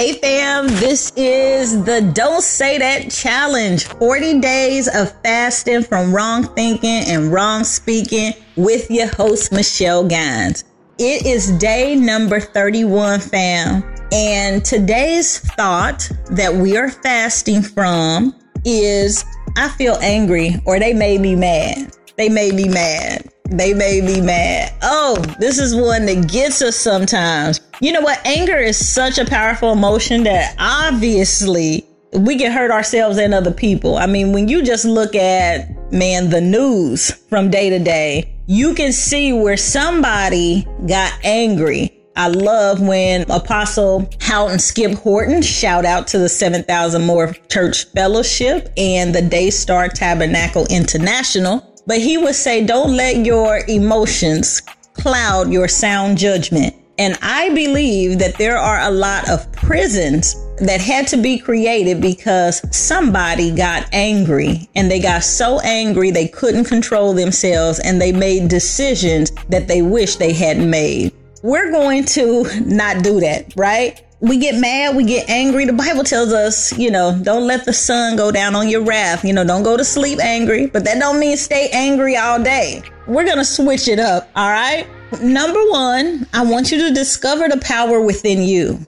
Hey fam, this is the Don't Say That Challenge 40 days of fasting from wrong thinking and wrong speaking with your host, Michelle Gines. It is day number 31, fam. And today's thought that we are fasting from is I feel angry or they made me mad. They made me mad. They made me mad. Oh, this is one that gets us sometimes. You know what? Anger is such a powerful emotion that obviously we can hurt ourselves and other people. I mean, when you just look at, man, the news from day to day, you can see where somebody got angry. I love when Apostle Houghton Skip Horton, shout out to the 7,000 More Church Fellowship and the Daystar Tabernacle International but he would say, don't let your emotions cloud your sound judgment. And I believe that there are a lot of prisons that had to be created because somebody got angry and they got so angry they couldn't control themselves and they made decisions that they wish they hadn't made. We're going to not do that, right? We get mad, we get angry. The Bible tells us, you know, don't let the sun go down on your wrath. You know, don't go to sleep angry, but that don't mean stay angry all day. We're going to switch it up. All right. Number one, I want you to discover the power within you.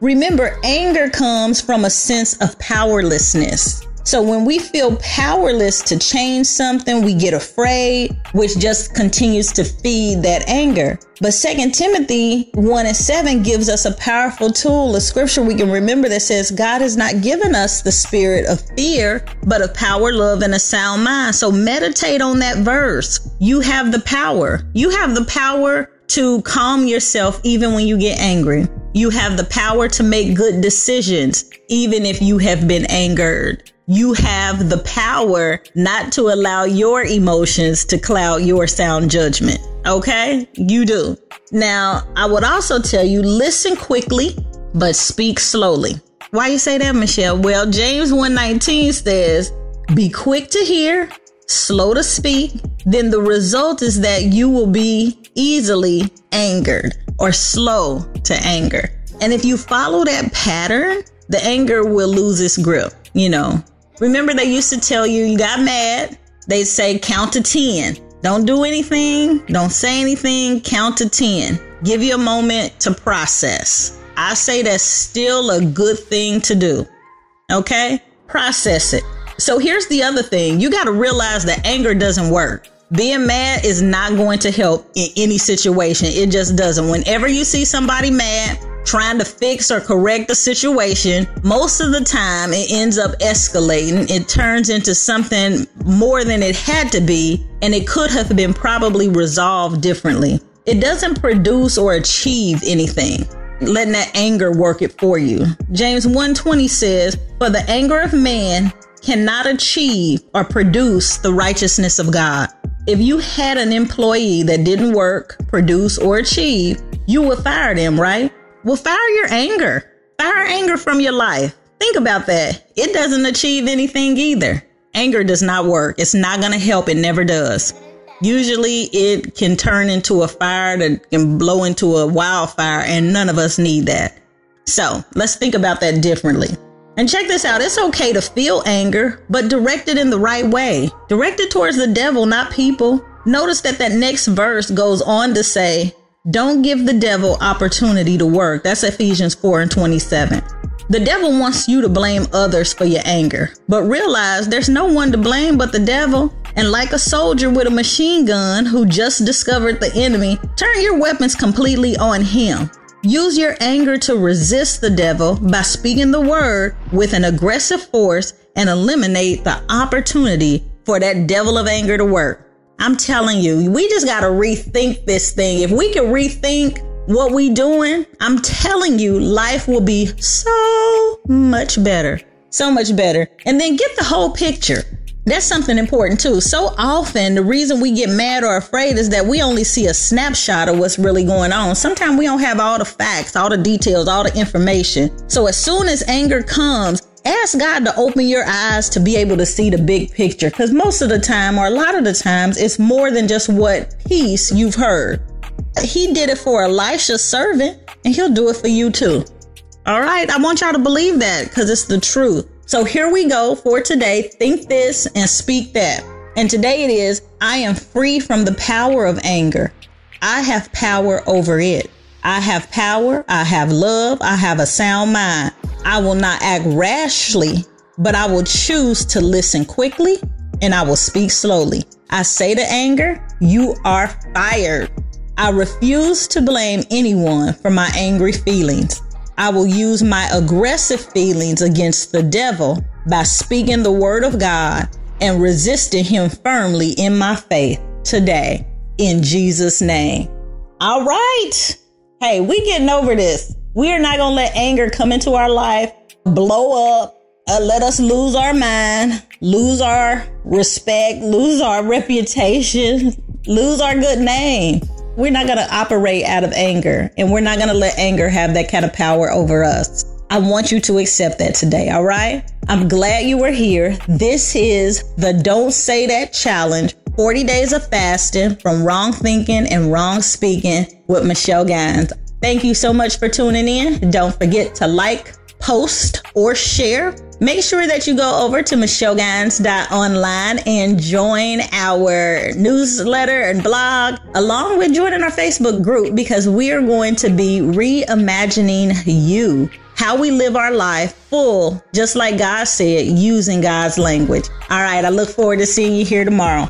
Remember, anger comes from a sense of powerlessness. So when we feel powerless to change something, we get afraid, which just continues to feed that anger. But Second Timothy 1 and 7 gives us a powerful tool, a scripture we can remember that says, God has not given us the spirit of fear, but of power, love, and a sound mind. So meditate on that verse. You have the power. You have the power to calm yourself even when you get angry. You have the power to make good decisions even if you have been angered you have the power not to allow your emotions to cloud your sound judgment. Okay? You do. Now, I would also tell you listen quickly, but speak slowly. Why you say that, Michelle? Well, James 119 says, be quick to hear, slow to speak. Then the result is that you will be easily angered or slow to anger. And if you follow that pattern, the anger will lose its grip. You know, Remember, they used to tell you you got mad. They say count to 10. Don't do anything. Don't say anything. Count to 10. Give you a moment to process. I say that's still a good thing to do. Okay? Process it. So here's the other thing you got to realize that anger doesn't work. Being mad is not going to help in any situation. It just doesn't. Whenever you see somebody mad, trying to fix or correct the situation, most of the time it ends up escalating. It turns into something more than it had to be, and it could have been probably resolved differently. It doesn't produce or achieve anything. Letting that anger work it for you. James 1:20 says, "For the anger of man cannot achieve or produce the righteousness of God." If you had an employee that didn't work, produce, or achieve, you would fire them, right? Well, fire your anger. Fire anger from your life. Think about that. It doesn't achieve anything either. Anger does not work. It's not going to help. It never does. Usually it can turn into a fire that can blow into a wildfire, and none of us need that. So let's think about that differently. And check this out. It's okay to feel anger, but direct it in the right way. Direct it towards the devil, not people. Notice that that next verse goes on to say, don't give the devil opportunity to work. That's Ephesians 4 and 27. The devil wants you to blame others for your anger, but realize there's no one to blame but the devil. And like a soldier with a machine gun who just discovered the enemy, turn your weapons completely on him. Use your anger to resist the devil by speaking the word with an aggressive force and eliminate the opportunity for that devil of anger to work. I'm telling you, we just got to rethink this thing. If we can rethink what we doing, I'm telling you, life will be so much better. So much better. And then get the whole picture. That's something important too. So often, the reason we get mad or afraid is that we only see a snapshot of what's really going on. Sometimes we don't have all the facts, all the details, all the information. So as soon as anger comes, ask God to open your eyes to be able to see the big picture. Because most of the time, or a lot of the times, it's more than just what piece you've heard. He did it for Elisha's servant, and he'll do it for you too. All right. I want y'all to believe that because it's the truth. So here we go for today. Think this and speak that. And today it is I am free from the power of anger. I have power over it. I have power. I have love. I have a sound mind. I will not act rashly, but I will choose to listen quickly and I will speak slowly. I say to anger, you are fired. I refuse to blame anyone for my angry feelings. I will use my aggressive feelings against the devil by speaking the word of God and resisting him firmly in my faith today in Jesus name. All right. Hey, we getting over this. We are not going to let anger come into our life, blow up, uh, let us lose our mind, lose our respect, lose our reputation, lose our good name. We're not going to operate out of anger and we're not going to let anger have that kind of power over us. I want you to accept that today, all right? I'm glad you were here. This is the Don't Say That Challenge 40 Days of Fasting from Wrong Thinking and Wrong Speaking with Michelle Gines. Thank you so much for tuning in. Don't forget to like, post, or share. Make sure that you go over to michellegines.online and join our newsletter and blog, along with joining our Facebook group, because we are going to be reimagining you how we live our life full, just like God said, using God's language. All right, I look forward to seeing you here tomorrow.